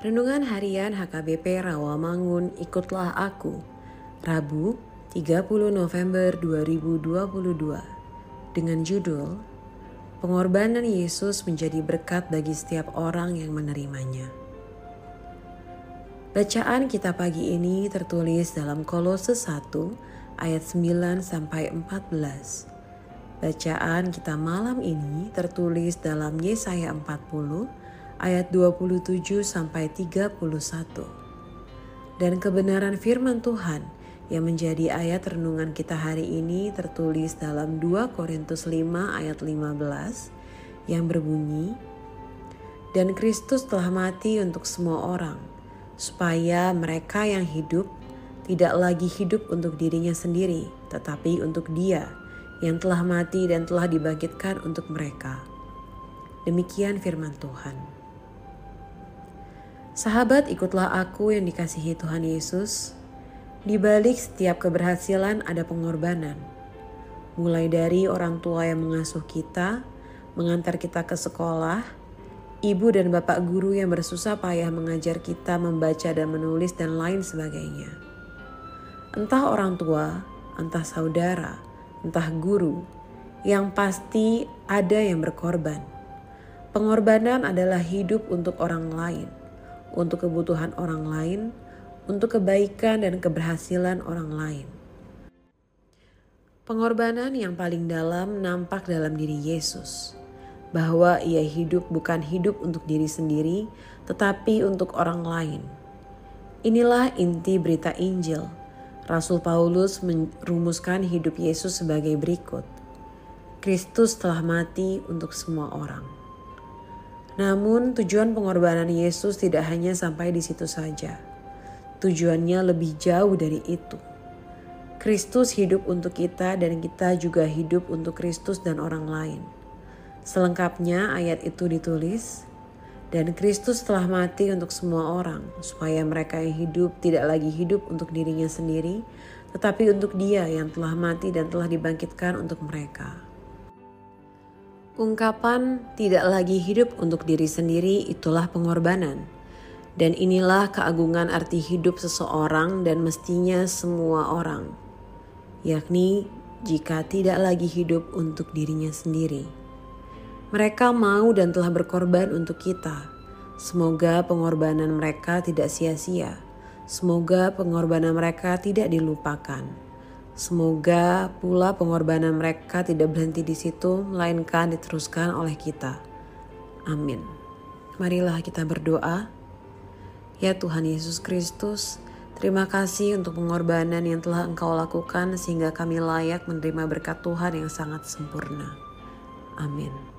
Renungan Harian HKBP Rawamangun Ikutlah Aku Rabu 30 November 2022 dengan judul Pengorbanan Yesus menjadi berkat bagi setiap orang yang menerimanya. Bacaan kita pagi ini tertulis dalam Kolose 1 ayat 9 sampai 14. Bacaan kita malam ini tertulis dalam Yesaya 40 ayat 27 sampai 31. Dan kebenaran firman Tuhan yang menjadi ayat renungan kita hari ini tertulis dalam 2 Korintus 5 ayat 15 yang berbunyi Dan Kristus telah mati untuk semua orang supaya mereka yang hidup tidak lagi hidup untuk dirinya sendiri tetapi untuk Dia yang telah mati dan telah dibangkitkan untuk mereka. Demikian firman Tuhan. Sahabat, ikutlah aku yang dikasihi Tuhan Yesus. Di balik setiap keberhasilan ada pengorbanan. Mulai dari orang tua yang mengasuh kita, mengantar kita ke sekolah, ibu dan bapak guru yang bersusah payah mengajar kita membaca dan menulis dan lain sebagainya. Entah orang tua, entah saudara, entah guru, yang pasti ada yang berkorban. Pengorbanan adalah hidup untuk orang lain untuk kebutuhan orang lain, untuk kebaikan dan keberhasilan orang lain. Pengorbanan yang paling dalam nampak dalam diri Yesus, bahwa ia hidup bukan hidup untuk diri sendiri, tetapi untuk orang lain. Inilah inti berita Injil. Rasul Paulus merumuskan hidup Yesus sebagai berikut: Kristus telah mati untuk semua orang. Namun tujuan pengorbanan Yesus tidak hanya sampai di situ saja. Tujuannya lebih jauh dari itu. Kristus hidup untuk kita dan kita juga hidup untuk Kristus dan orang lain. Selengkapnya ayat itu ditulis, dan Kristus telah mati untuk semua orang, supaya mereka yang hidup tidak lagi hidup untuk dirinya sendiri, tetapi untuk Dia yang telah mati dan telah dibangkitkan untuk mereka. Ungkapan tidak lagi hidup untuk diri sendiri itulah pengorbanan. Dan inilah keagungan arti hidup seseorang dan mestinya semua orang. Yakni jika tidak lagi hidup untuk dirinya sendiri. Mereka mau dan telah berkorban untuk kita. Semoga pengorbanan mereka tidak sia-sia. Semoga pengorbanan mereka tidak dilupakan. Semoga pula pengorbanan mereka tidak berhenti di situ, melainkan diteruskan oleh kita. Amin. Marilah kita berdoa. Ya Tuhan Yesus Kristus, terima kasih untuk pengorbanan yang telah Engkau lakukan sehingga kami layak menerima berkat Tuhan yang sangat sempurna. Amin.